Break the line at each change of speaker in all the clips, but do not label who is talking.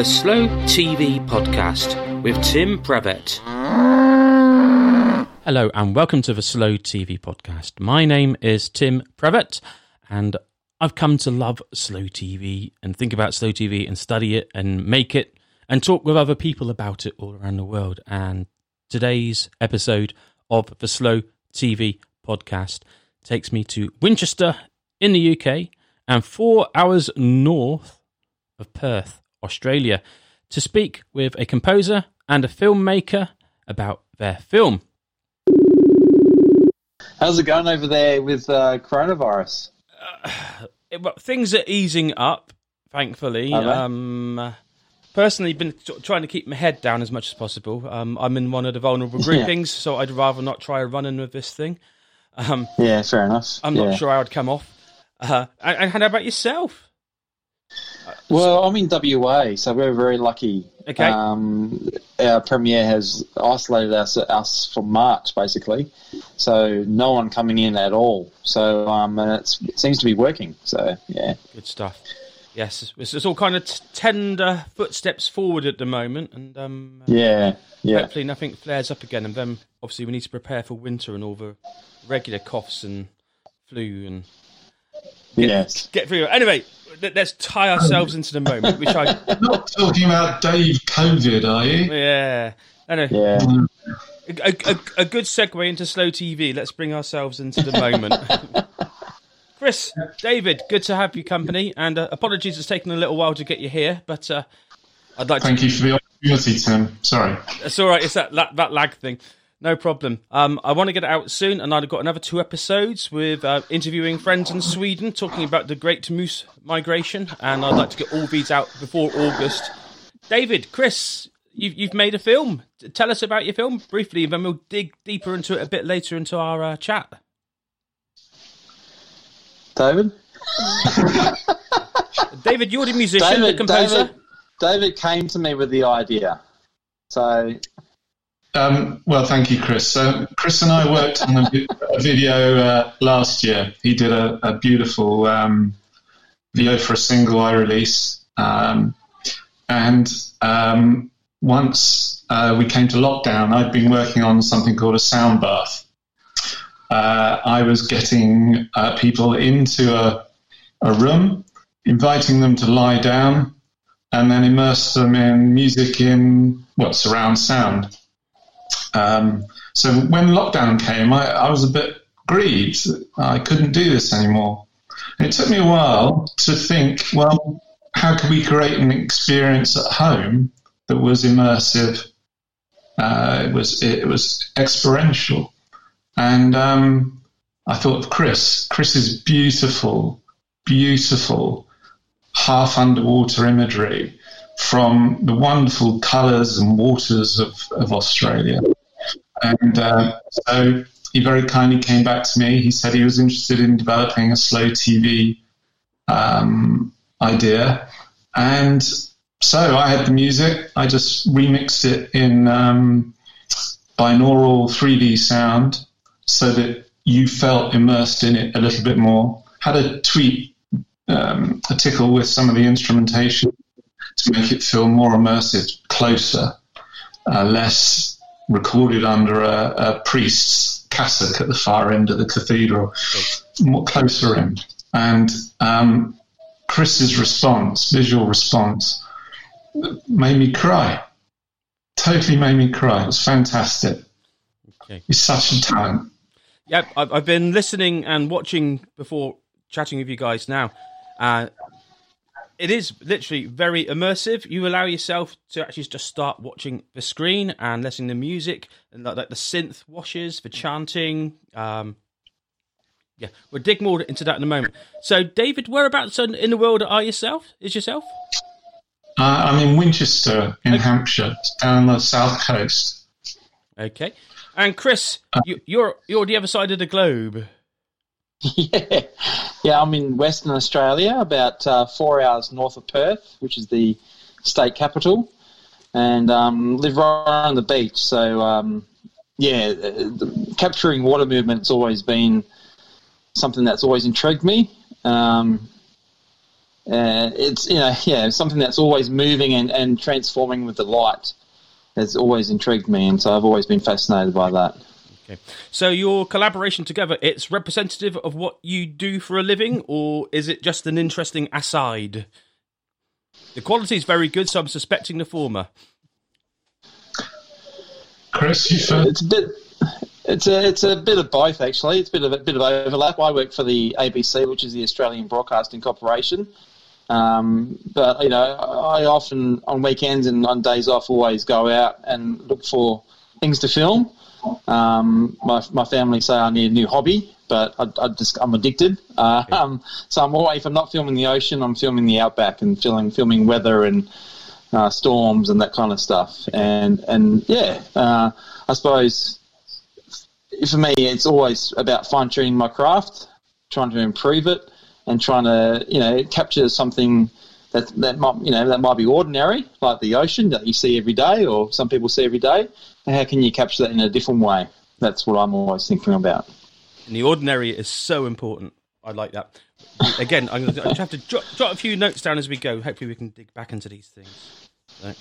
the Slow TV Podcast with Tim Previtt.
Hello, and welcome to the Slow TV Podcast. My name is Tim Previtt, and I've come to love slow TV and think about slow TV and study it and make it and talk with other people about it all around the world. And today's episode of the Slow TV Podcast takes me to Winchester in the UK and four hours north of Perth Australia, to speak with a composer and a filmmaker about their film.
How's it going over there with uh, coronavirus?
Uh, it, well, things are easing up, thankfully. Um, personally, been t- trying to keep my head down as much as possible. Um, I'm in one of the vulnerable groupings, yeah. so I'd rather not try a running with this thing.
Um, yeah, fair enough.
I'm
yeah.
not sure how I'd come off. Uh, and, and how about yourself?
Well, I'm in WA, so we're very lucky.
Okay.
Um, our premier has isolated us, us from March, basically, so no one coming in at all. So um, and it seems to be working. So yeah,
good stuff. Yes, it's, it's all kind of t- tender footsteps forward at the moment, and um,
yeah, yeah.
Hopefully, nothing flares up again, and then obviously we need to prepare for winter and all the regular coughs and flu and
get, yes,
get through. Anyway, let's tie ourselves into the moment. Which I
not talking about Dave COVID, are you?
Yeah.
Yeah.
A, a, a, good segue into slow TV. Let's bring ourselves into the moment. Chris, David, good to have you company, and uh, apologies it's taken a little while to get you here, but uh, I'd like
Thank
to.
Thank you for the opportunity, Tim. Sorry.
It's all right. It's that that, that lag thing. No problem. Um, I want to get it out soon, and I've got another two episodes with uh, interviewing friends in Sweden, talking about the Great Moose Migration, and I'd like to get all these out before August. David, Chris, you've, you've made a film. Tell us about your film briefly, and then we'll dig deeper into it a bit later into our uh, chat.
David?
David, you're the musician,
David,
the composer.
David, David came to me with the idea. So
um, well, thank you, Chris. So, Chris and I worked on a, a video uh, last year. He did a, a beautiful um, video for a single I release. Um, and um, once uh, we came to lockdown, I'd been working on something called a sound bath. Uh, I was getting uh, people into a, a room, inviting them to lie down, and then immerse them in music in what surround sound. Um, so when lockdown came, I, I, was a bit grieved. I couldn't do this anymore. And it took me a while to think, well, how could we create an experience at home that was immersive? Uh, it was it was experiential, and um, I thought of Chris. Chris's beautiful, beautiful half underwater imagery from the wonderful colours and waters of, of Australia. And uh, so he very kindly came back to me. He said he was interested in developing a slow TV um, idea. And so I had the music. I just remixed it in um, binaural 3D sound so that you felt immersed in it a little bit more. Had a tweak, um, a tickle with some of the instrumentation to make it feel more immersive, closer, uh, less recorded under a, a, priest's cassock at the far end of the cathedral, more closer in. And um, Chris's response, visual response, made me cry. Totally made me cry. It was fantastic. Okay. He's such a talent.
Yep, I've been listening and watching before chatting with you guys now. Uh, it is literally very immersive. You allow yourself to actually just start watching the screen and listening to music and like, like the synth washes, the chanting. Um, yeah, we'll dig more into that in a moment. So, David, whereabouts in the world are yourself? Is yourself?
Uh, I'm in Winchester, in okay. Hampshire, down the south coast.
Okay, and Chris, uh, you, you're you're the other side of the globe.
Yeah, yeah. I'm in Western Australia, about uh, four hours north of Perth, which is the state capital, and um, live right on the beach. So, um, yeah, capturing water movement's has always been something that's always intrigued me. Um, uh, it's you know yeah something that's always moving and, and transforming with the light has always intrigued me, and so I've always been fascinated by that.
Okay. So your collaboration together, it's representative of what you do for a living, or is it just an interesting aside? The quality is very good, so I'm suspecting the former.
Chris, you first.
It's a bit. It's a it's a bit of both actually. It's a bit of a bit of overlap. I work for the ABC, which is the Australian Broadcasting Corporation. Um, but you know, I often on weekends and on days off always go out and look for things to film. Um, my my family say I need a new hobby, but I, I just I'm addicted. Uh, um, so I'm always if I'm not filming the ocean, I'm filming the outback and filming filming weather and uh, storms and that kind of stuff. And and yeah, uh, I suppose for me, it's always about fine tuning my craft, trying to improve it, and trying to you know capture something that that might you know that might be ordinary, like the ocean that you see every day, or some people see every day. How can you capture that in a different way? That's what I'm always thinking about.
And the ordinary is so important. I like that. Again, I'm going to have to jot, jot a few notes down as we go. Hopefully, we can dig back into these things. Right.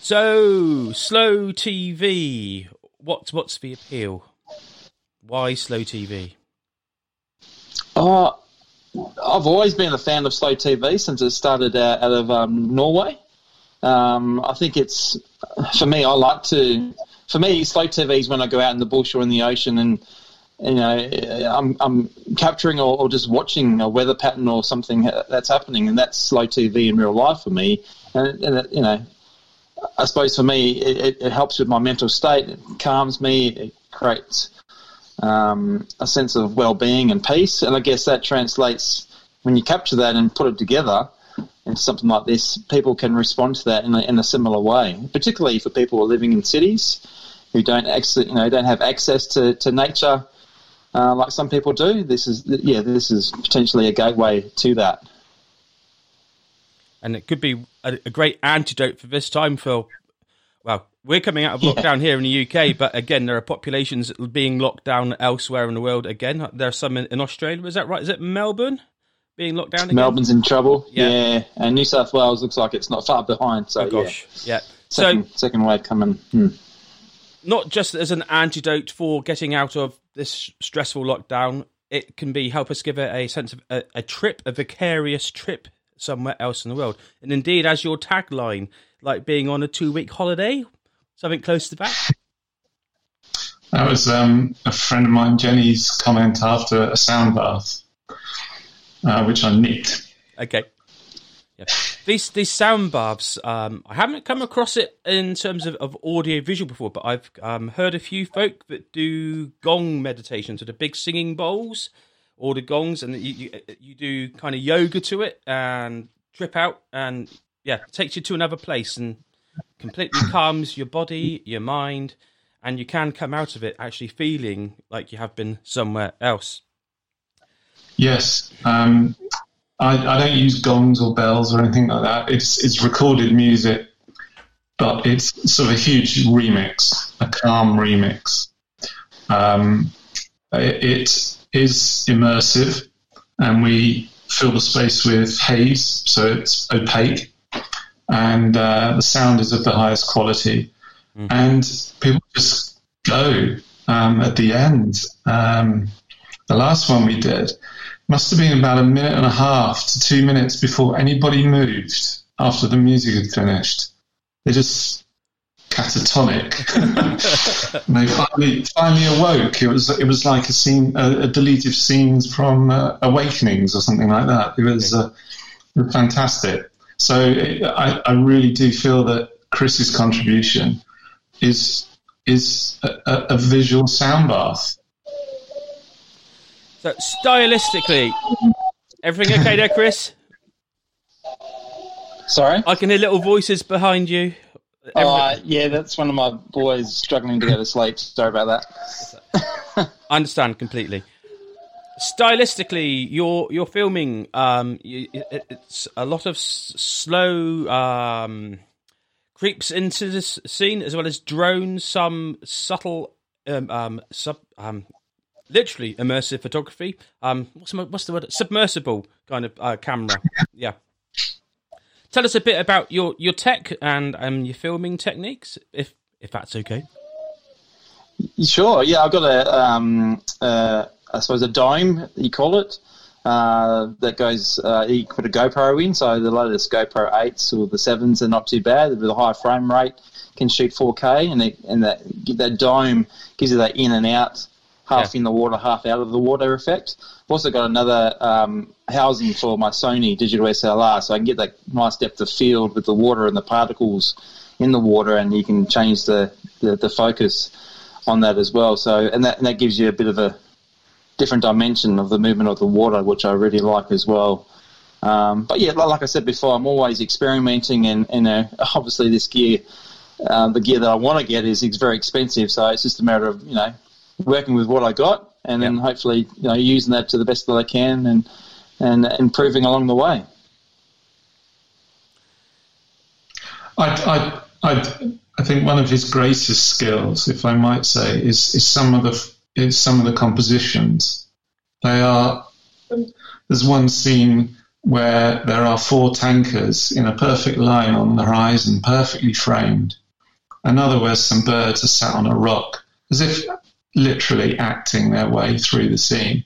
So, slow TV. What's what's the appeal? Why slow TV?
Oh, I've always been a fan of slow TV since it started out, out of um, Norway. Um, I think it's for me. I like to. For me, slow TV is when I go out in the bush or in the ocean, and you know, I'm, I'm capturing or, or just watching a weather pattern or something that's happening, and that's slow TV in real life for me. And, and you know, I suppose for me, it, it, helps with my mental state. It calms me. It creates um, a sense of well-being and peace. And I guess that translates when you capture that and put it together in something like this. People can respond to that in a, in a similar way, particularly for people who are living in cities who don't access, you know, don't have access to, to nature uh, like some people do. This is yeah, this is potentially a gateway to that.
And it could be a, a great antidote for this time, Phil. Well, we're coming out of lockdown yeah. here in the UK, but again, there are populations being locked down elsewhere in the world. Again, there are some in, in Australia. Is that right? Is it Melbourne being locked down? Again?
Melbourne's in trouble. Yeah. yeah. and New South Wales looks like it's not far behind. So,
oh, gosh, yeah, yeah.
Second, so second wave coming. Hmm.
Not just as an antidote for getting out of this stressful lockdown, it can be help us give it a sense of a, a trip, a vicarious trip somewhere else in the world. And indeed, as your tagline, like being on a two week holiday, something close to that.
That was um, a friend of mine, Jenny's comment after a sound bath, uh, which I nicked.
Okay. Yeah. These these sound baths, um, I haven't come across it in terms of, of audio visual before, but I've um, heard a few folk that do gong meditations, so the big singing bowls or the gongs, and you, you, you do kind of yoga to it and trip out, and yeah, takes you to another place and completely calms your body, your mind, and you can come out of it actually feeling like you have been somewhere else.
Yes, um, I, I, don't use gongs or bells or anything like that. It's it's recorded music, but it's sort of a huge remix, a calm remix. Um, it, it is immersive, and we fill the space with haze, so it's opaque, and uh, the sound is of the highest quality. Mm. And people just go um, at the end. Um, the last one we did must have been about a minute and a half to two minutes before anybody moved after the music had finished. They just catatonic. they finally finally awoke. It was it was like a scene, a, a deleted scenes from uh, Awakenings or something like that. It was uh, fantastic. So it, I, I really do feel that Chris's contribution is is a, a visual sound bath.
So stylistically, everything okay there, Chris?
Sorry,
I can hear little voices behind you.
Uh, yeah, that's one of my boys struggling to go to sleep. Sorry about
that. I understand completely. Stylistically, you're you're filming. Um, it's a lot of slow um, creeps into this scene, as well as drones. Some subtle um, um, sub um, literally immersive photography. Um, what's what's the word? Submersible kind of uh, camera. yeah. Tell us a bit about your, your tech and um, your filming techniques, if if that's okay.
Sure. Yeah, I've got a, um, uh, I suppose a dome you call it. Uh, that goes, uh, you put a GoPro in, so the latest GoPro 8s or the 7s are not too bad with a high frame rate, can shoot 4K, and, it, and that, that dome gives you that in and out, half yeah. in the water, half out of the water effect. I've also got another um, housing for my Sony digital SLR, so I can get that nice depth of field with the water and the particles in the water, and you can change the, the, the focus on that as well. So, and that, and that gives you a bit of a different dimension of the movement of the water, which I really like as well. Um, but yeah, like I said before, I'm always experimenting, and, and uh, obviously this gear, uh, the gear that I want to get is, is very expensive. So it's just a matter of you know working with what I got, and yep. then hopefully you know using that to the best that I can, and and improving along the way.
I I I I think one of his greatest skills, if I might say, is is some of the is some of the compositions. They are. There's one scene where there are four tankers in a perfect line on the horizon, perfectly framed. Another where some birds are sat on a rock, as if literally acting their way through the scene.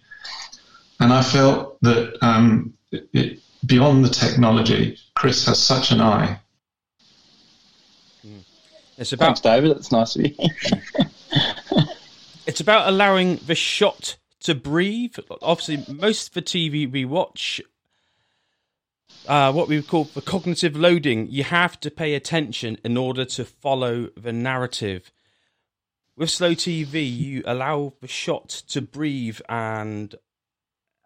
And I felt that um, it, beyond the technology, Chris has such an eye.
It's about Thanks, David. That's nice of you.
it's about allowing the shot to breathe. Obviously, most of the TV we watch, uh, what we would call the cognitive loading, you have to pay attention in order to follow the narrative. With slow TV, you allow the shot to breathe, and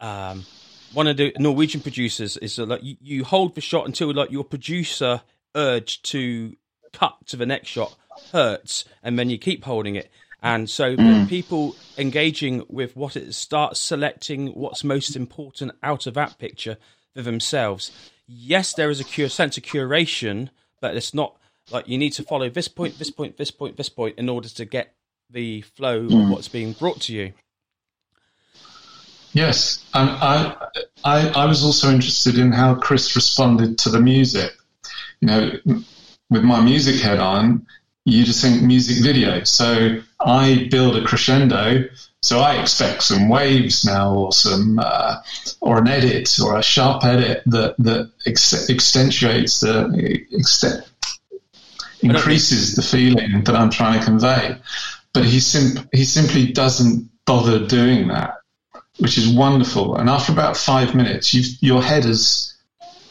um, one of the Norwegian producers is like you, you hold the shot until like your producer urge to cut to the next shot hurts, and then you keep holding it. And so mm. people engaging with what it starts selecting what's most important out of that picture for themselves. Yes, there is a cure, sense of curation, but it's not like you need to follow this point, this point, this point, this point in order to get the flow mm. of what's being brought to you.
Yes, and I, I, I was also interested in how Chris responded to the music. You know, with my music head on, you just think music video. So I build a crescendo. So I expect some waves now, or some, uh, or an edit, or a sharp edit that that ex- accentuates the extent, increases the feeling that I'm trying to convey. But he sim- he simply doesn't bother doing that, which is wonderful. And after about five minutes, your head has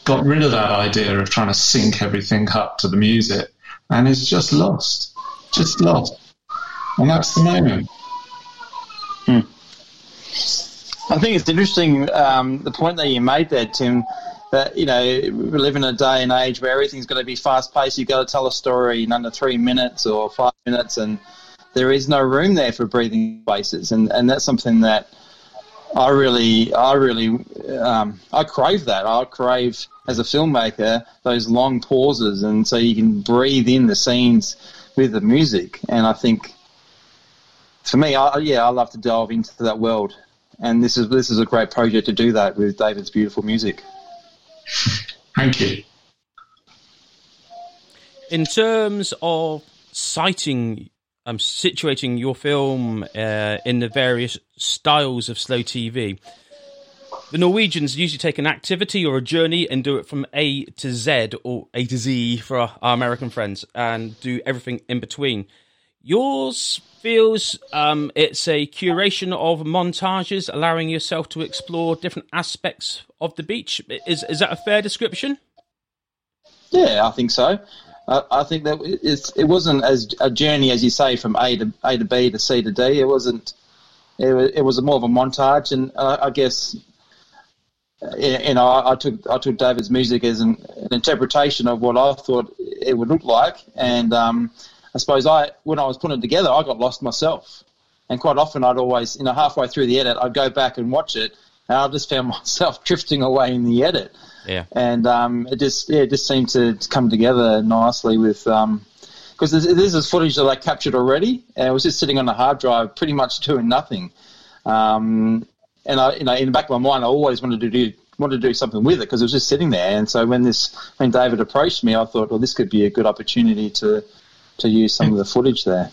got rid of that idea of trying to sync everything up to the music and it's just lost. Just lost. And that's the moment.
Hmm. I think it's interesting um, the point that you made there, Tim. That you know we live in a day and age where everything's got to be fast paced. You've got to tell a story in under three minutes or five minutes, and there is no room there for breathing spaces. And and that's something that I really, I really, um, I crave that. I crave as a filmmaker those long pauses, and so you can breathe in the scenes with the music. And I think, for me, I, yeah, I love to delve into that world, and this is this is a great project to do that with David's beautiful music.
Thank you.
In terms of citing um, situating your film uh, in the various styles of slow TV. The Norwegians usually take an activity or a journey and do it from A to Z or A to Z for our, our American friends and do everything in between. Yours feels um, it's a curation of montages, allowing yourself to explore different aspects of the beach. Is is that a fair description?
Yeah, I think so. I, think that it's, it wasn't as a journey as you say from A to A to B to C to D. It wasn't. It was, it was more of a montage, and uh, I guess you know I, I, took I took David's music as an, an, interpretation of what I thought it would look like, and um, I suppose I when I was putting it together, I got lost myself, and quite often I'd always you know halfway through the edit, I'd go back and watch it, and I just found myself drifting away in the edit.
Yeah.
And um, it just yeah, it just seemed to come together nicely with um, because this, this is footage that I captured already, and it was just sitting on the hard drive, pretty much doing nothing. Um, and I, you know, in the back of my mind, I always wanted to do wanted to do something with it because it was just sitting there. And so when this when David approached me, I thought, well, this could be a good opportunity to to use some of the footage there.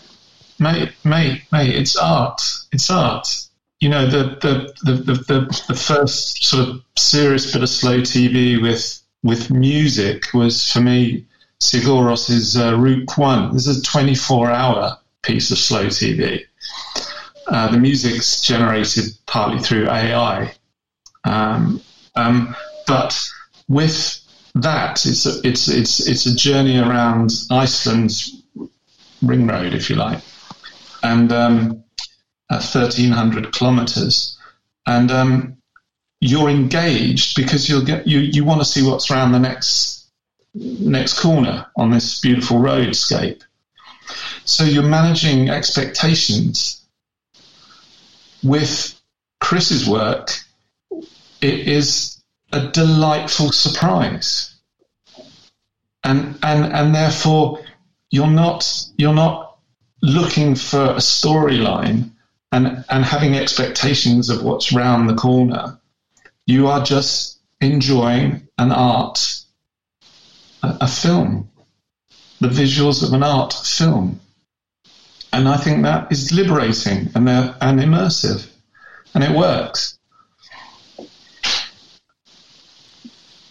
Mate, mate, mate, it's art. It's art. You know, the the, the, the, the, first sort of serious bit of slow TV with with music was for me Sigur Ros's uh, Route One. This is a 24 hour piece of slow TV. Uh, the music's generated partly through AI. Um, um, but with that, it's a, it's it's it's a journey around Iceland's ring road, if you like, and um, thirteen hundred kilometres, and um, you're engaged because you'll get you you want to see what's around the next next corner on this beautiful roadscape. So you're managing expectations with Chris's work it is a delightful surprise. And, and, and therefore you're not, you're not looking for a storyline and, and having expectations of what's round the corner. You are just enjoying an art, a, a film, the visuals of an art film. And I think that is liberating and, and immersive. And it works.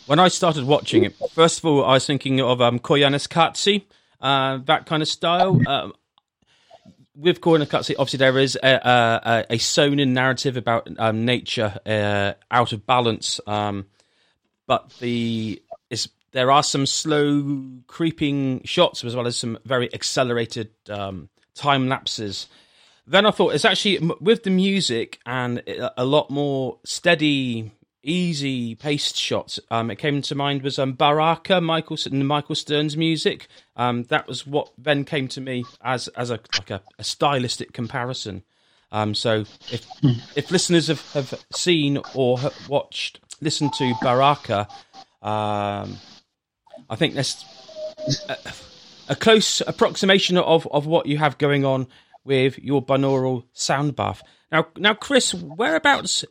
when I started watching it, first of all, I was thinking of um, Koyaanisqatsi, uh, that kind of style. Um, with Koyaanisqatsi, obviously there is a, a, a narrative about um, nature uh, out of balance, um, but the there are some slow creeping shots as well as some very accelerated um, time lapses. Then I thought it's actually with the music and a lot more steady easy paced shots. Um, it came to mind was um, Baraka, Michael Michael Stearns' music. Um, that was what then came to me as as a like a, a stylistic comparison. Um, so if hmm. if listeners have, have seen or have watched, listened to Baraka, um, I think that's a, a, close approximation of, of what you have going on with your binaural sound bath. Now, now, Chris, whereabouts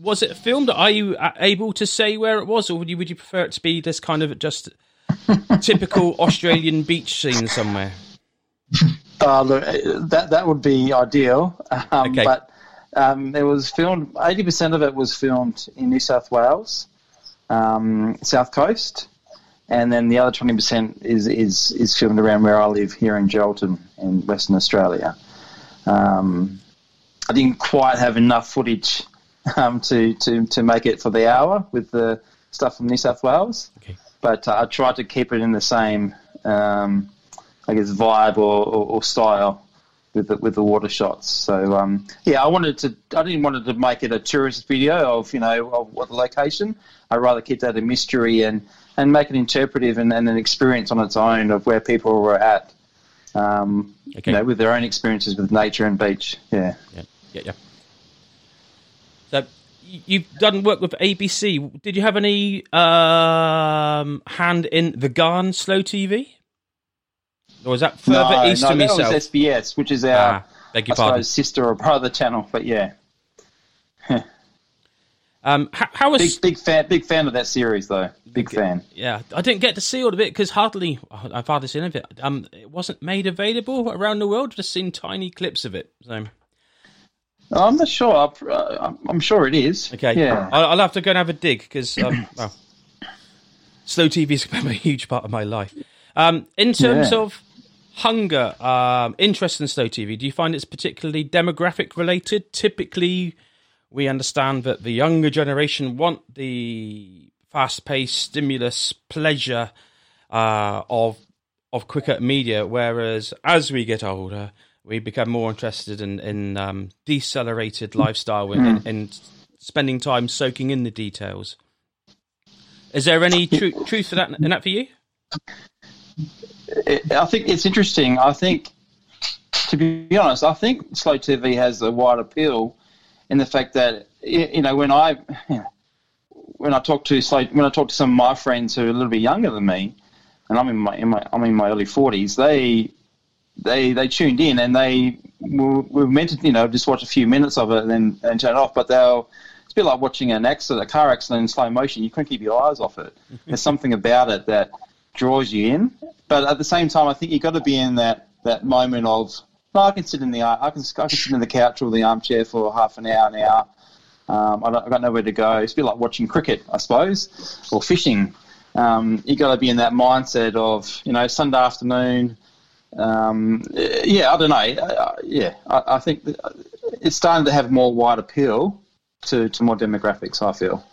was it filmed? Are you uh, able to say where it was, or would you would you prefer it to be this kind of just typical Australian beach scene somewhere?
Uh, look, that that would be ideal. Um, okay. But um, it was filmed. Eighty percent of it was filmed in New South Wales, um, South Coast, and then the other twenty percent is is is filmed around where I live here in Geraldton in Western Australia. Um, I didn't quite have enough footage um, to, to, to make it for the hour with the stuff from New South Wales. Okay. But uh, I tried to keep it in the same, um, I guess, vibe or, or, or, style with the, with the water shots. So um, yeah, I wanted to. I didn't want to make it a tourist video of you know of what the location. I'd rather keep that a mystery and and make it interpretive and, and an experience on its own of where people were at. Um, okay. You know, with their own experiences with nature and beach. Yeah.
Yeah. Yeah. yeah. You've done work with ABC. Did you have any um, hand in the Ghan Slow TV? Or was that further no, east
no, that
yourself?
was SBS, which is our ah, beg your I pardon. Suppose, sister or brother channel. But yeah.
um, how, how, was
big, big fan? Big fan of that series, though. Big fan.
Yeah, I didn't get to see all of it because hardly I've hardly seen of it. Um, it wasn't made available around the world. Just seen tiny clips of it. So
I'm not sure. I'm sure it is.
Okay. Yeah. I'll have to go and have a dig because um, well, slow TV has become a huge part of my life. Um, in terms yeah. of hunger, um, interest in slow TV, do you find it's particularly demographic related? Typically, we understand that the younger generation want the fast-paced stimulus, pleasure uh, of of quicker media, whereas as we get older we become more interested in in um, decelerated lifestyle and, mm. and, spending time soaking in the details. Is there any tr- truth to that in that for you?
I think it's interesting. I think, to be honest, I think slow TV has a wide appeal in the fact that you know when I when I talk to slow when I talk to some of my friends who are a little bit younger than me, and I'm in my, in my I'm in my early forties, they they they tuned in and they were, were meant to you know just watch a few minutes of it and then and turn it off, but they'll. It's a bit like watching an accident, a car accident in slow motion. You couldn't keep your eyes off it. There's something about it that draws you in, but at the same time, I think you've got to be in that, that moment of. No, I can sit in the I can I can sit in the couch or the armchair for half an hour, an hour. Um, I have got nowhere to go. It's a bit like watching cricket, I suppose, or fishing. Um, you got to be in that mindset of you know Sunday afternoon. Um, yeah, I don't know. Uh, yeah, I, I think it's starting to have more wide appeal to, to more demographics. I feel.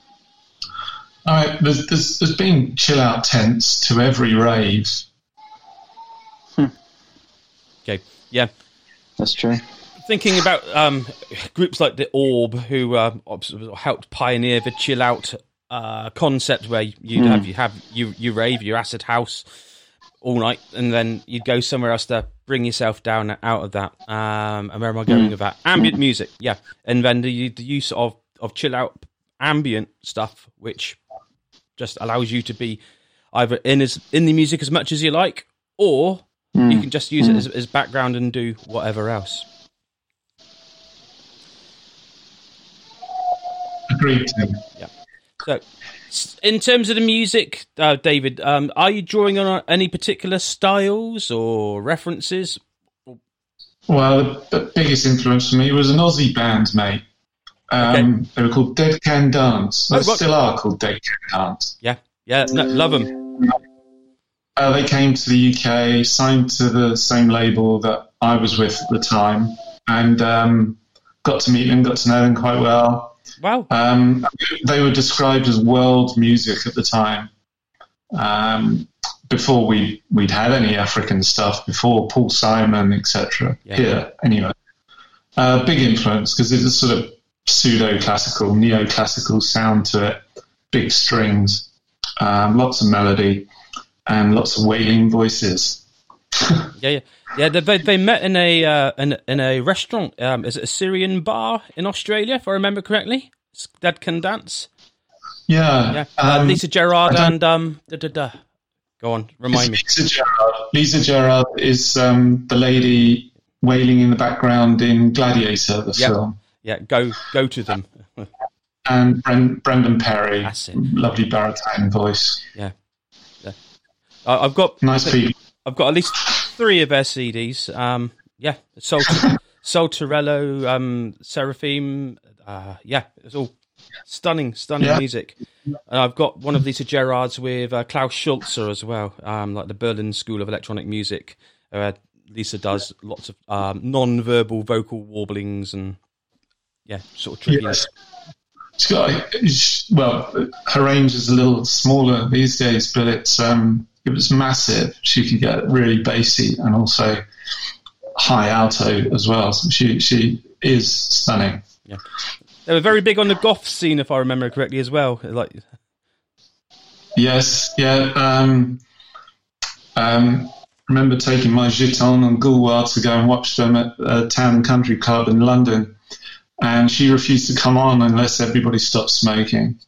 All right, there's, there's, there's been chill out tents to every rave.
Hmm. Okay, yeah,
that's true.
Thinking about um, groups like the Orb, who uh, helped pioneer the chill out uh, concept, where you'd mm. have you have you you rave your acid house all night, and then you'd go somewhere else to bring yourself down out of that. Um, and where am I going mm. with that? Ambient music, yeah, and then the, the use of of chill out ambient stuff, which just allows you to be either in as in the music as much as you like, or mm. you can just use mm. it as, as background and do whatever else.
Agreed.
Yeah. So, in terms of the music, uh, David, um, are you drawing on any particular styles or references?
Well, the, the biggest influence for me was an Aussie band, mate. Um, okay. They were called Dead Can Dance. They oh, still are called Dead Can Dance.
Yeah, yeah, no, love them.
Uh, they came to the UK, signed to the same label that I was with at the time, and um, got to meet them, got to know them quite well.
Wow.
Um, they were described as world music at the time. Um, before we we'd had any African stuff, before Paul Simon, etc. Yeah. Here, anyway, uh, big influence because it's a sort of pseudo classical, neoclassical sound to it, big strings, um, lots of melody, and lots of wailing voices.
yeah, yeah, yeah. They, they met in a uh, in, in a restaurant. Um, is it a Syrian bar in Australia, if I remember correctly? Dead can dance.
Yeah,
yeah. Uh, um, Lisa Gerrard and um, da, da, da. go on, remind me.
Lisa Gerrard. Lisa Gerrard is um, the lady wailing in the background in Gladiator, the yep. film.
Yeah, go go to them.
and Bren- Brendan Perry, lovely baritone voice.
Yeah, yeah. I've got
nice people.
I've got at least three of their CDs. Um, yeah, Sol, um, Seraphim. Uh, yeah, it's all stunning, stunning yeah. music. And I've got one of Lisa Gerrard's with uh, Klaus Schulze as well, um, like the Berlin School of Electronic Music. Uh, Lisa does lots of um, non-verbal vocal warblings and yeah, sort of tricky. Yes.
It's got, it's, well, her range is a little smaller these days, but it's um, it was massive. She could get really bassy and also high alto as well. So she she is stunning.
Yeah, they were very big on the goth scene, if I remember correctly, as well. Like,
yes, yeah. Um, um, remember taking my giton and Gulwar to go and watch them at a town and country club in London and she refused to come on unless everybody stopped smoking.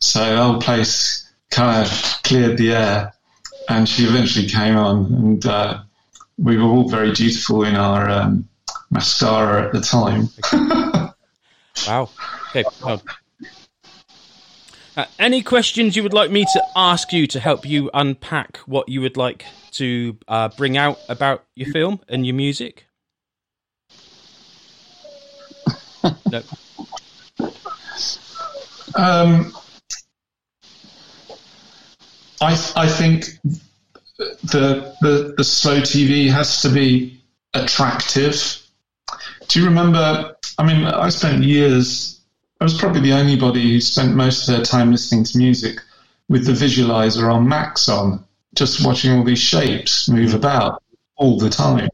So the whole place kind of cleared the air, and she eventually came on, and uh, we were all very dutiful in our um, mascara at the time.
wow. Okay. Uh, any questions you would like me to ask you to help you unpack what you would like to uh, bring out about your film and your music?
no. Um, I I think the, the the slow TV has to be attractive. Do you remember? I mean, I spent years. I was probably the only body who spent most of their time listening to music with the visualizer on max on, just watching all these shapes move about all the time.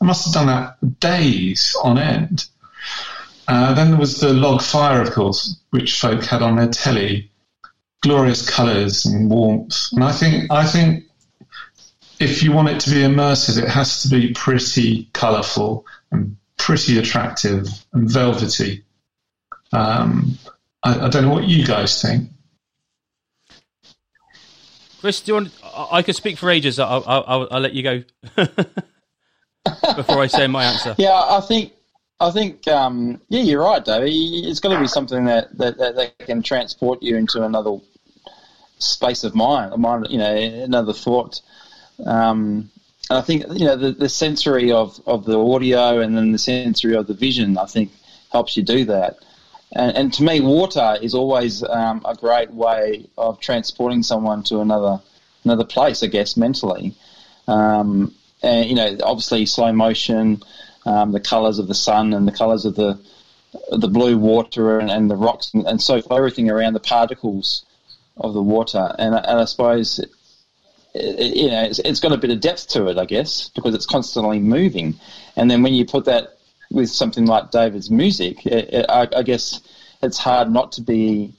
I must have done that days on end. Uh, then there was the log fire, of course, which folk had on their telly. Glorious colours and warmth. And I think, I think if you want it to be immersive, it has to be pretty colourful and pretty attractive and velvety. Um, I, I, don't know what you guys think.
Chris, do you want? I could speak for ages. I'll, I'll, I'll let you go. before I say my answer.
Yeah, I think I think um, yeah, you're right, David. It's got to be something that, that, that, that can transport you into another space of mind, mind you know, another thought. Um, and I think you know the, the sensory of, of the audio and then the sensory of the vision. I think helps you do that. And, and to me, water is always um, a great way of transporting someone to another another place. I guess mentally, um, and you know, obviously slow motion, um, the colours of the sun and the colours of the the blue water and, and the rocks and, and so everything around the particles of the water. And, and I suppose it, you know, it's, it's got a bit of depth to it, I guess, because it's constantly moving. And then when you put that with something like David's music, it, it, I, I, guess it's hard not to be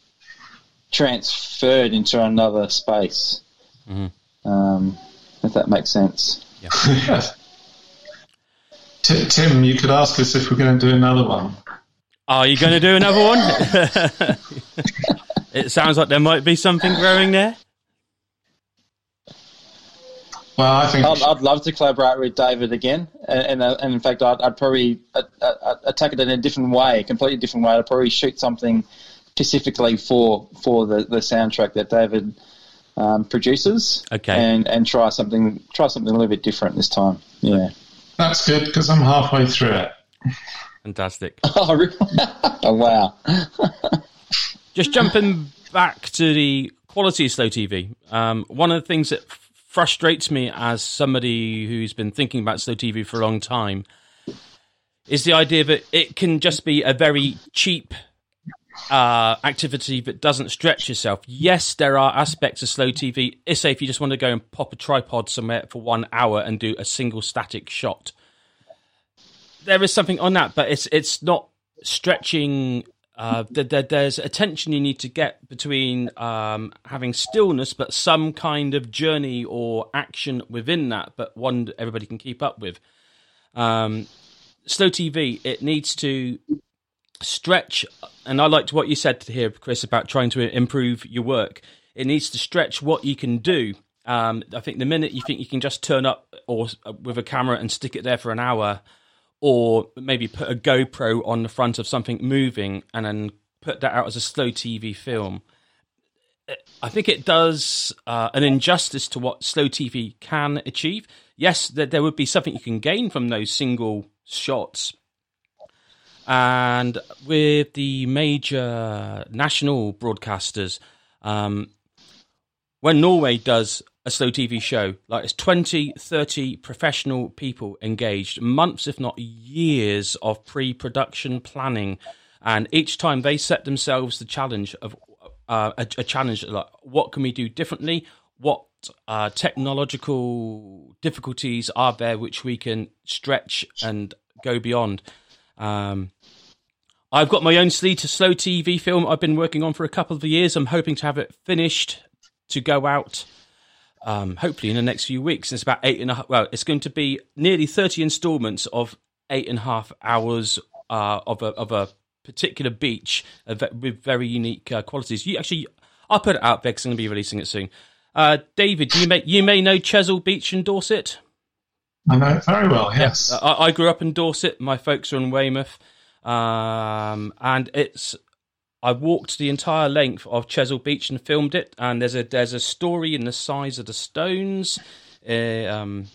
transferred into another space. Mm-hmm. Um, if that makes sense.
Yeah. Tim, you could ask us if we're going to do another one.
Are you going to do another one? it sounds like there might be something growing there.
Well, I think
I'd, I'd, love to collaborate with David again, and, and, uh, and in fact, I'd, I'd probably uh, uh, attack it in a different way, a completely different way. I'd probably shoot something specifically for for the, the soundtrack that David um, produces,
okay,
and and try something try something a little bit different this time. Yeah,
that's good because I'm halfway through it.
Fantastic.
oh, really? oh wow!
Just jumping back to the quality of slow TV. Um, one of the things that frustrates me as somebody who's been thinking about slow TV for a long time is the idea that it can just be a very cheap uh, activity that doesn't stretch yourself. Yes, there are aspects of slow TV. It's say if you just want to go and pop a tripod somewhere for one hour and do a single static shot, there is something on that, but it's it's not stretching uh, there, there's a tension you need to get between um, having stillness, but some kind of journey or action within that, but one that everybody can keep up with. Um, slow TV, it needs to stretch, and I liked what you said to here, Chris, about trying to improve your work. It needs to stretch what you can do. Um, I think the minute you think you can just turn up or uh, with a camera and stick it there for an hour, or maybe put a GoPro on the front of something moving and then put that out as a slow TV film. I think it does uh, an injustice to what slow TV can achieve. Yes, there would be something you can gain from those single shots. And with the major national broadcasters, um, when Norway does a slow TV show. Like it's 20, 30 professional people engaged, months, if not years, of pre production planning. And each time they set themselves the challenge of uh, a, a, challenge like what can we do differently? What uh, technological difficulties are there which we can stretch and go beyond? Um, I've got my own slow TV film I've been working on for a couple of years. I'm hoping to have it finished to go out um, hopefully in the next few weeks. It's about eight and a half. Well, it's going to be nearly thirty instalments of eight and a half hours uh, of a of a particular beach with very unique uh, qualities. You actually, I'll put it out there because I'm going to be releasing it soon. Uh, David, you may you may know Chesil Beach in Dorset.
I know it very well. Yes,
yeah, I, I, grew up in Dorset. My folks are in Weymouth, um, and it's I walked the entire length of Chesil Beach and filmed it. And there's a there's a story in the size of the stones. Uh, um,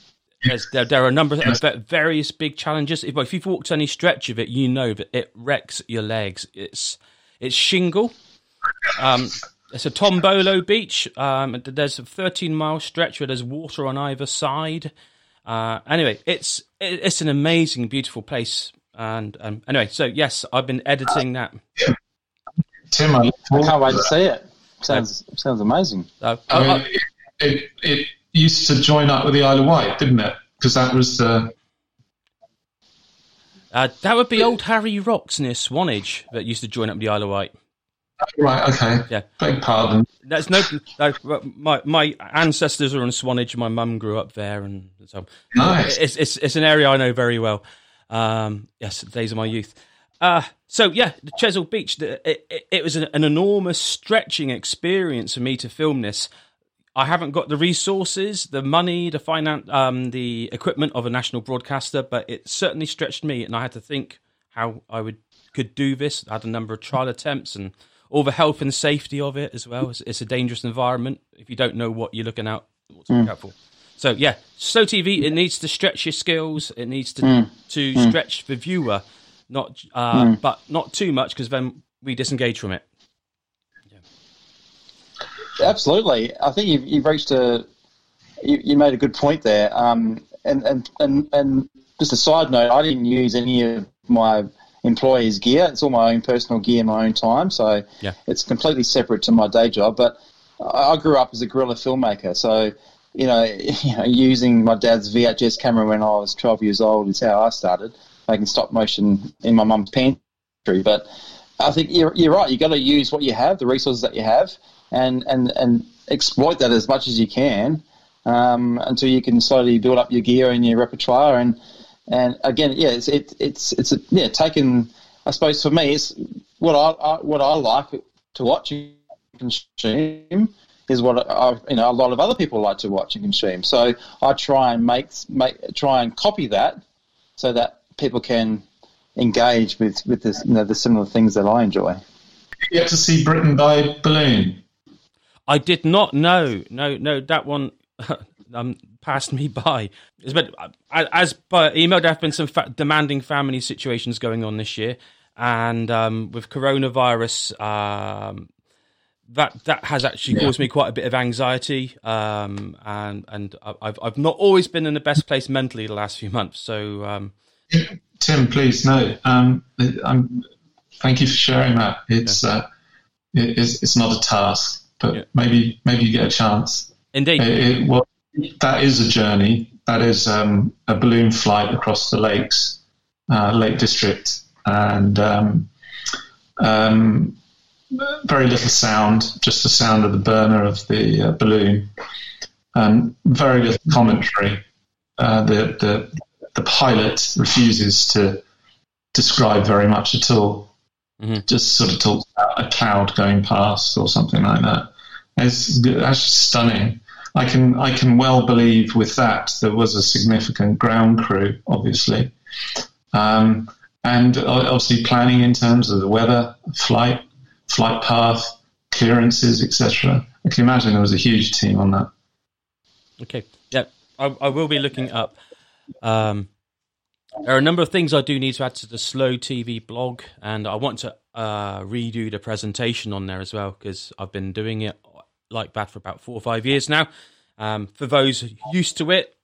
there, there are a number of various big challenges. If, if you've walked any stretch of it, you know that it wrecks your legs. It's it's shingle. Um, it's a Tombolo beach. Um, there's a 13 mile stretch where there's water on either side. Uh, anyway, it's it's an amazing, beautiful place. And um, anyway, so yes, I've been editing that.
Tim, I,
I can't wait to see it. Sounds sounds amazing.
Uh,
I mean, uh, it, it used to join up with the Isle of Wight, didn't it? Because that was the.
Uh, that would be old Harry Rocks near Swanage that used to join up with the Isle of Wight.
Right. Okay.
Yeah.
Beg pardon.
That's no. no my my ancestors are in Swanage. My mum grew up there, and so
nice.
It's it's it's an area I know very well. Um, yes, days of my youth. Uh, so yeah, the Chesil Beach. The, it, it, was an, an, enormous stretching experience for me to film this. I haven't got the resources, the money, the finance, um, the equipment of a national broadcaster, but it certainly stretched me, and I had to think how I would could do this. I had a number of trial attempts and all the health and safety of it as well. It's, it's a dangerous environment if you don't know what you're looking out what to look mm. out for. So yeah, slow TV. It needs to stretch your skills. It needs to mm. to mm. stretch the viewer, not uh, but not too much because then we disengage from it.
Absolutely, I think you've, you've reached a. You, you made a good point there. Um, and, and and and just a side note, I didn't use any of my employees' gear. It's all my own personal gear, my own time. So
Yeah.
it's completely separate to my day job. But I I grew up as a guerrilla filmmaker, so you know, you know, using my dad's VHS camera when I was 12 years old is how I started making stop motion in my mum's pantry. But I think you're, you're right. You've got to use what you have, the resources that you have, and and and exploit that as much as you can um, until you can slowly build up your gear and your repertoire. And and again, yeah, it's it, it's it's yeah, taking. I suppose for me, it's what I, I what I like to watch and consume is what I, you know a lot of other people like to watch and consume. So I try and make make try and copy that so that people can engage with with this, you know, the similar things that I enjoy.
You get to see Britain by balloon.
I did not know. No, no, that one um, passed me by. It's as by email, there have been some fa- demanding family situations going on this year, and um, with coronavirus, um, that that has actually caused me quite a bit of anxiety. Um, and and I- I've I've not always been in the best place mentally the last few months. So um,
Tim, please no. Um, I'm, thank you for sharing that. It's uh, it, it's, it's not a task, but
Yeah.
maybe maybe you get a chance.
indeed,
It, it, well, that is a journey. That is um, a balloon flight across the lakes, uh, Lake District, and um, um, very little sound, just the sound of the burner of the uh, balloon, and very little commentary. Uh, the, the the pilot refuses to describe very much at all.
Mhm.
Just sort of talks about a cloud going past or something like that. It's that's stunning. I can I can well believe with that there was a significant ground crew, obviously, um, and obviously planning in terms of the weather, flight, flight path, clearances, etc. I can imagine there was a huge team on that.
Okay. Yeah, I, I will be looking up. Um, there are a number of things I do need to add to the Slow TV blog, and I want to uh, redo the presentation on there as well because I've been doing it like that for about four or five years now. Um, for those used to it,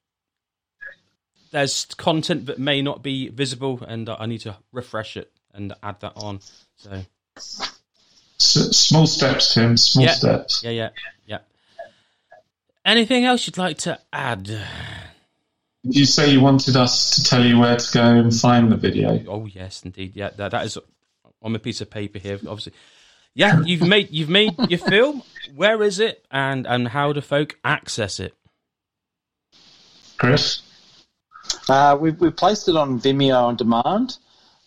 there's content that may not be visible, and I need to refresh it and add that on. So
S- small steps, Tim. Small
Yeah.
steps.
yeah, yeah, yeah. Anything else you'd like to add?
Did you say you wanted us to tell you where to go and find the video?
Oh yes, indeed. Yeah, that, that is on a piece of paper here. Obviously, yeah. You've made you've made your film. Where is it, and and how do folk access it?
Chris?
Uh, we've, we've placed it on Vimeo on demand,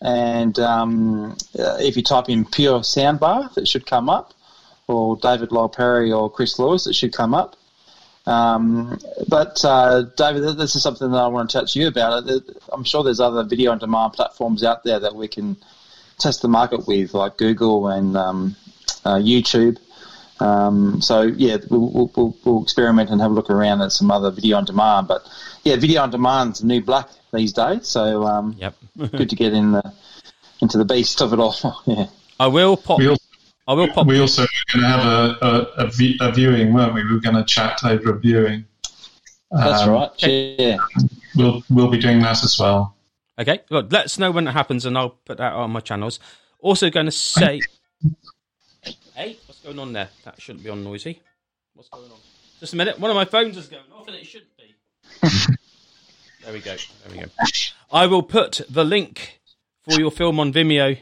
and um, uh, if you type in Pure Soundbath, it should come up, or David Lol Perry or Chris Lewis, it should come up. Um, but uh, David, this is something that I want to chat to you about. Uh, I'm sure there's other video on demand platforms out there that we can test the market with, like Google and um, uh, YouTube. Um, so yeah, we'll, we'll, we'll, we'll experiment and have a look around at some other video on demand. But yeah, video on demand's the new black these days. So um,
Yep.
good to get in the into the beast of it all. yeah.
I will pop.
We also,
I will pop.
we also were going to have a, a, a, vi- a viewing, weren't we? We were going to chat over a viewing.
That's
Um,
right. Yeah.
We'll, we'll be doing that as well.
Okay. Well, let us know when it happens, and I'll put that on my channels. Also, going to say, hey, what's going on there? That shouldn't be on noisy. What's going on? Just a minute. One of my phones is going off, and it shouldn't be. there we go. There we go. I will put the link for your film on Vimeo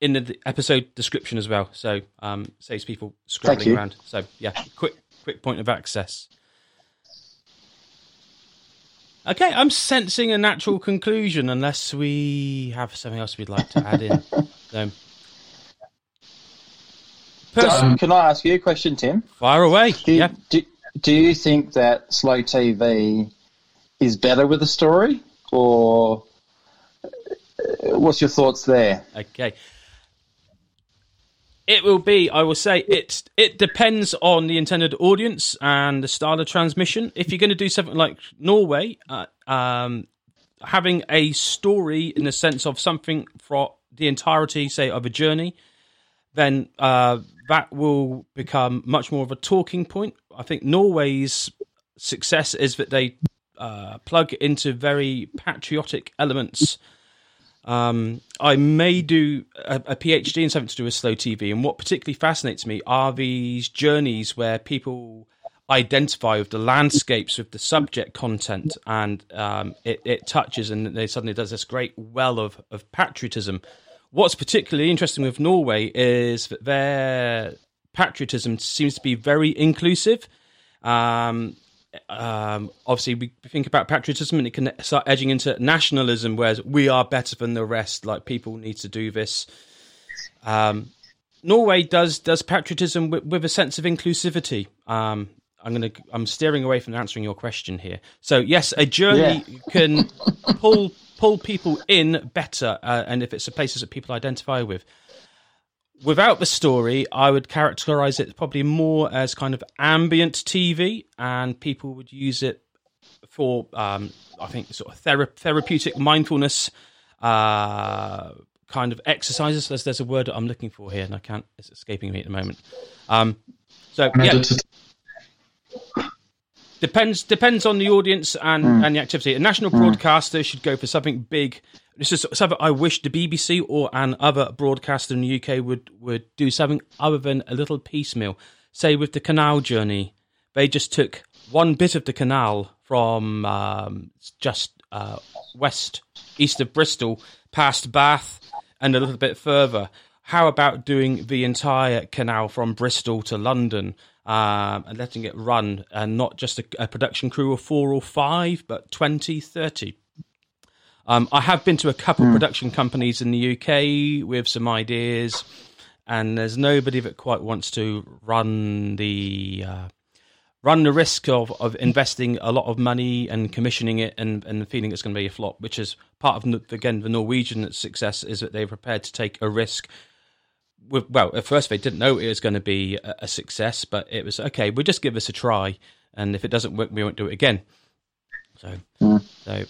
in the episode description as well. So um, saves people scrambling around. So yeah, quick quick point of access. Okay, I'm sensing a natural conclusion unless we have something else we'd like to add in. So,
Um, can I ask you a question, Tim?
fire away.
Do you,
yeah.
do, do you think that slow TV is better with a story, or uh, what's your thoughts there?
Okay. It will be. I will say it. It depends on the intended audience and the style of transmission. If you're going to do something like Norway, uh, um, having a story in the sense of something for the entirety, say, of a journey, then uh, that will become much more of a talking point. I think Norway's success is that they uh, plug into very patriotic elements. Um, I may do a, a, PhD in something to do with slow TV, and what particularly fascinates me are these journeys where people identify with the landscapes, with the subject content, and um, it, it, touches, and they suddenly does this great well of, of patriotism. What's particularly interesting with Norway is that their patriotism seems to be very inclusive. Um, um, obviously we think about patriotism and it can start edging into nationalism, whereas we are better than the rest. Like people need to do this. Um, Norway does does patriotism with, with a sense of inclusivity. Um, I'm gonna I'm steering away from answering your question here. So yes, a journey yeah. can pull pull people in better, uh, and if it's the places that people identify with without the story, I would characterize it probably more as kind of ambient TV, and people would use it for, um, I think, sort of thera- therapeutic mindfulness uh, kind of exercises. There's, there's a word that I'm looking for here, and I can't. It's escaping me at the moment. Um, so yeah. Depends depends on the audience and, mm. and the activity. A national mm. broadcaster should go for something big this is something I wish the BBC or an other broadcaster in the UK would, would do something other than a little piecemeal. Say with the canal journey, they just took one bit of the canal from um, just uh, west, east of Bristol, past Bath, and a little bit further. How about doing the entire canal from Bristol to London um, and letting it run, and not just a, a production crew of four or five, but 20, 30 um, I have been to a couple mm. production companies in the UK with some ideas, and there's nobody that quite wants to run the uh, run the risk of, of investing a lot of money and commissioning it and, and feeling it's going to be a flop, which is part of again the Norwegian success is that they're prepared to take a risk. With, well, at first they didn't know it was going to be a, a success, but it was okay. We'll just give this a try, and if it doesn't work, we won't do it again. So, mm. so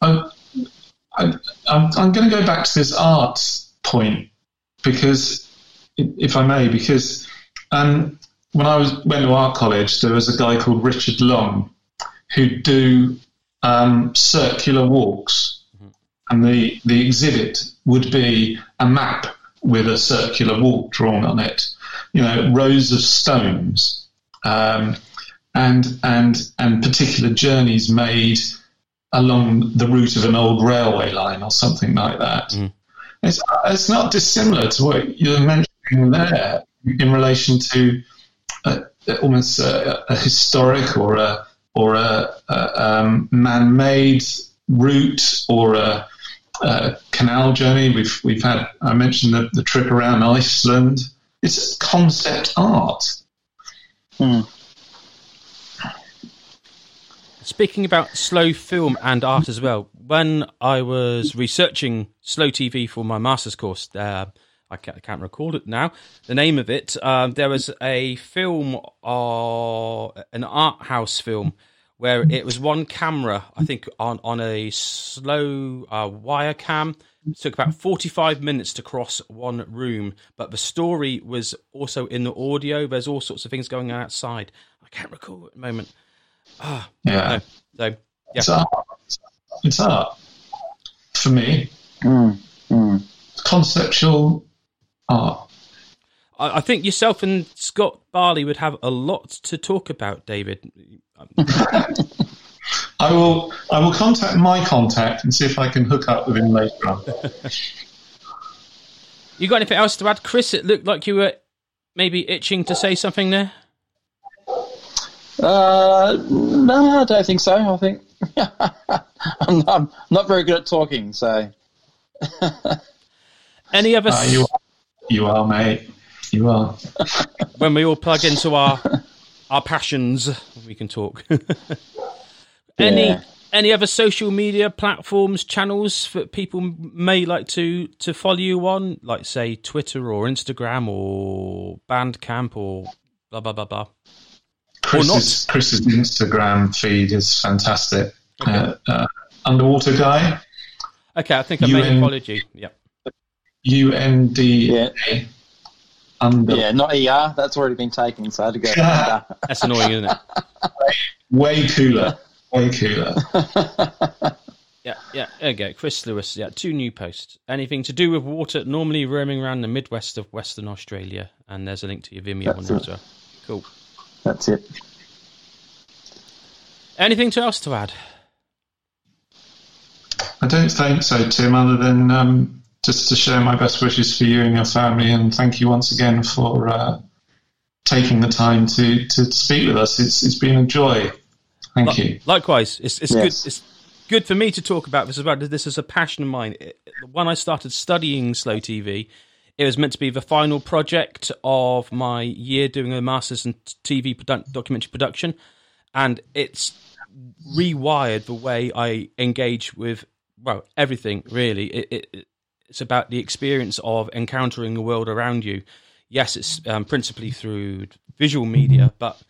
I, I, I'm, going to go back to this art point because, if I may, because um, when I was went to art college, there was a guy called Richard Long who'd do um, circular walks, mm-hmm. and the the exhibit would be a map with a circular walk drawn on it. You know, rows of stones, um, and and and particular journeys made along the route of an old railway line or something like that. Mm. It's, it's not dissimilar to what you're mentioning there in relation to a, almost a, a, historic or a or a, a um, man-made route or a, canal journey. We've we've had I mentioned the, the trip around Iceland. It's concept art.
Mm.
Speaking about slow film and art as well, when I was researching slow TV for my master's course, uh, I, can't, I, can't, recall it now, the name of it, um, there was a film, uh, an art house film, where it was one camera, I think, on, on a slow uh, wire cam. It took about 45 minutes to cross one room, but the story was also in the audio. There's all sorts of things going on outside. I can't recall at the moment. Ah,
yeah.
So, yeah.
It's art. It's art for me.
Mm, mm.
Conceptual art.
I, I think yourself and Scott Barley would have a lot to talk about, David.
I will. I will contact my contact and see if I can hook up with him later on.
you got anything else to add, Chris? It looked like you were maybe itching to say something there.
Uh, no, I don't think so. I think I'm, not, I'm, not, very good at talking. So,
any other?
Uh, you, are, you are, mate. You are.
when we all plug into our our passions. We can talk. any
Yeah.
any other social media platforms, channels that people may like to to follow you on, like say Twitter or Instagram or Bandcamp or blah blah blah blah.
Chris's, Chris's Instagram feed is fantastic. Uh, uh, underwater guy,
Okay, I think I made have
apology.
followed you. Yep.
U N D A. Under
Yeah, not ER. That's already been taken, so I had to go. under.
That's annoying, isn't it?
way cooler, way cooler.
Yeah, yeah. There you go. Chris Lewis. Yeah, two new posts. Anything to do with water, normally roaming around the Midwest of Western Australia. And there's a link to your Vimeo on
That's
there
it.
as well. Cool.
That's it.
Anything else to add?
I don't think so, Tim, other than um, just to share my best wishes for you and your family, and thank you once again for uh, taking the time to, to speak with us. It's, it's been a joy. Thank
Li-
you.
Likewise, it's it's
Yes.
good. It's good for me to talk about this as well. This is a passion of mine. It- When I started studying slow TV, it was meant to be the final project of my year doing a master's in TV produ- documentary production, and it's rewired the way I engage with well everything. Really, it, it, it's about the experience of encountering the world around you. Yes, it's um, principally through visual media, but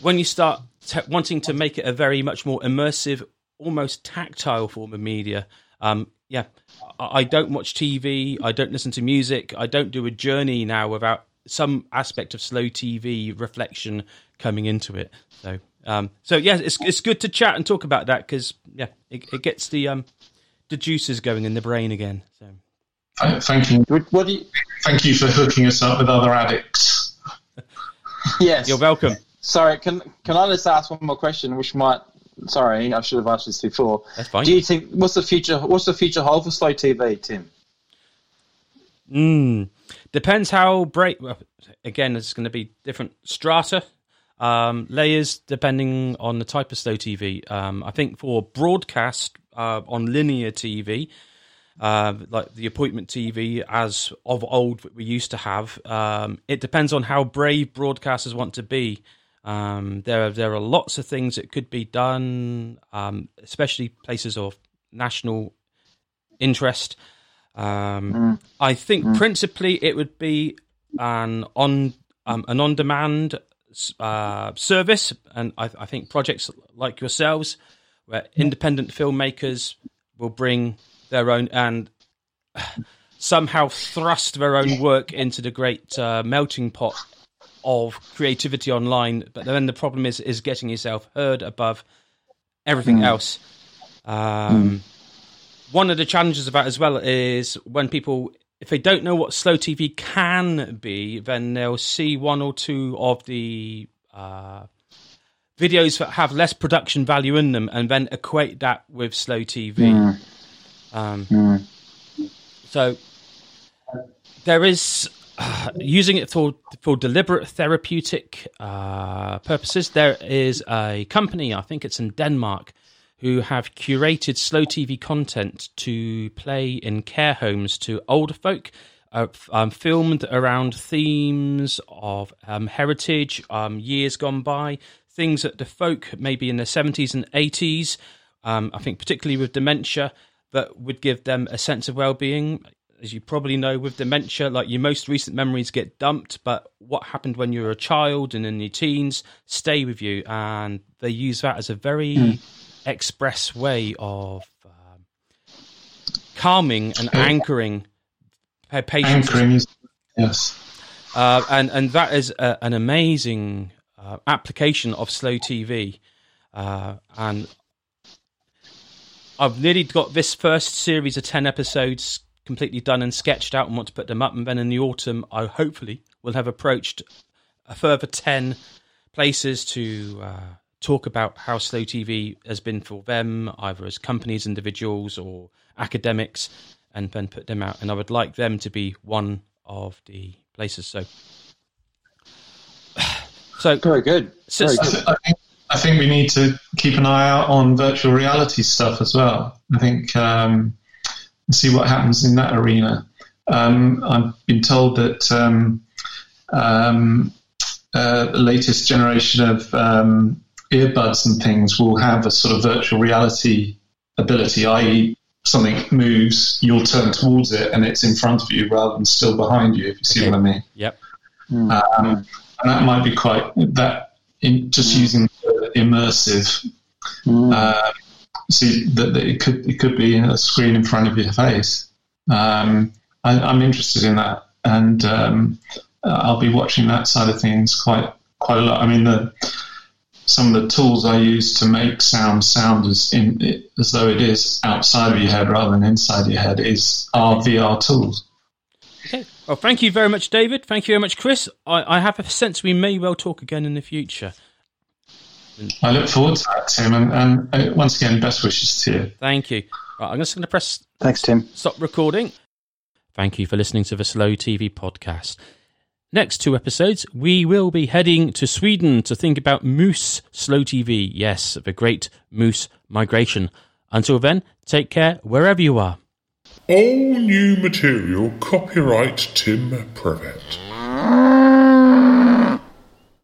when you start t- wanting to make it a very much more immersive, almost tactile form of media, um, yeah, I, I don't watch TV, I don't listen to music, I don't do a journey now without some aspect of slow TV reflection coming into it. So, um, so yeah, it's it's good to chat and talk about that because yeah, it, it gets the um, the juices going in the brain again. So.
Th- Thank you.
What, what do you?
Thank you for hooking us up with other addicts.
Yes.
You're welcome.
Sorry, can can I just ask one more question, which might? Sorry, I should have asked this before.
That's fine.
Do you think what's the future? What's the future hold for slow TV, Tim?
Mm. Depends how break. Well, again, it's going to be different strata, um, layers depending on the type of slow TV. Um, I think for broadcast uh, on linear TV, uh, like the appointment TV as of old we used to have, um, it depends on how brave broadcasters want to be. Um, there, there are lots of things that could be done, um, especially places of national interest. Um, I think principally it would be an on um, an on demand uh, service, and I, I think projects like yourselves, where independent filmmakers will bring their own and somehow thrust their own work into the great uh, melting pot of creativity online. But then the problem is is getting yourself heard above everything else. Um, One of the challenges about as well is when people, if they don't know what slow TV can be, then they'll see one or two of the uh, videos that have less production value in them, and then equate that with slow TV. Um, So there is using it for for deliberate therapeutic uh, purposes. There is a company, I think it's in Denmark, who have curated slow TV content to play in care homes to older folk. Uh, um, filmed around themes of um, heritage, um, years gone by, things that the folk maybe in their 70s and 80s, um, I think particularly with dementia, that would give them a sense of well-being. As you probably know, with dementia, like your most recent memories get dumped, but what happened when you were a child and in your teens stay with you, and they use that as a very express way of um, calming and anchoring pa- patients.
Anchoring yes.
uh, and and that is a, an amazing uh, application of slow TV, uh, and I've nearly got this first series of ten episodes completely done and sketched out, and want to put them up. And then in the autumn, I hopefully will have approached a further ten places to uh, talk about how slow TV has been for them, either as companies, individuals, or academics, and then put them out. And I would like them to be one of the places. So, so
Very good.
So-
Very
I,
good.
I think I think we need to keep an eye out on virtual reality stuff as well. I think um, see what happens in that arena. Um, I've been told that um, um, uh, latest generation of um, earbuds and things will have a sort of virtual reality ability, i.e., something moves, you'll turn towards it, and it's in front of you rather than still behind you. If you see
Okay.
what I mean.
Yep.
Mm.
Um, and that might be quite that in just using the immersive.
Mm.
Uh, see that, it could it could be a screen in front of your face. Um, I, I'm interested in that, and um, I'll be watching that side of things quite quite a lot. I mean, the some of the tools I use to make sound sound as in as though it is outside of your head rather than inside your head is our VR tools.
Okay. Well, thank you very much, David. Thank you very much, Chris. I, I have a sense we may well talk again in the future.
I look forward to that, Tim, and, and uh, once again, best wishes to you.
Thank you. Right, I'm just going to press
Thanks, Tim.
stop recording. Thank you for listening to the Slow TV podcast. Next two episodes, we will be heading to Sweden to think about Moose Slow TV. Yes, the great Moose migration. Until then, take care wherever you are.
All new material copyright Tim Prevet.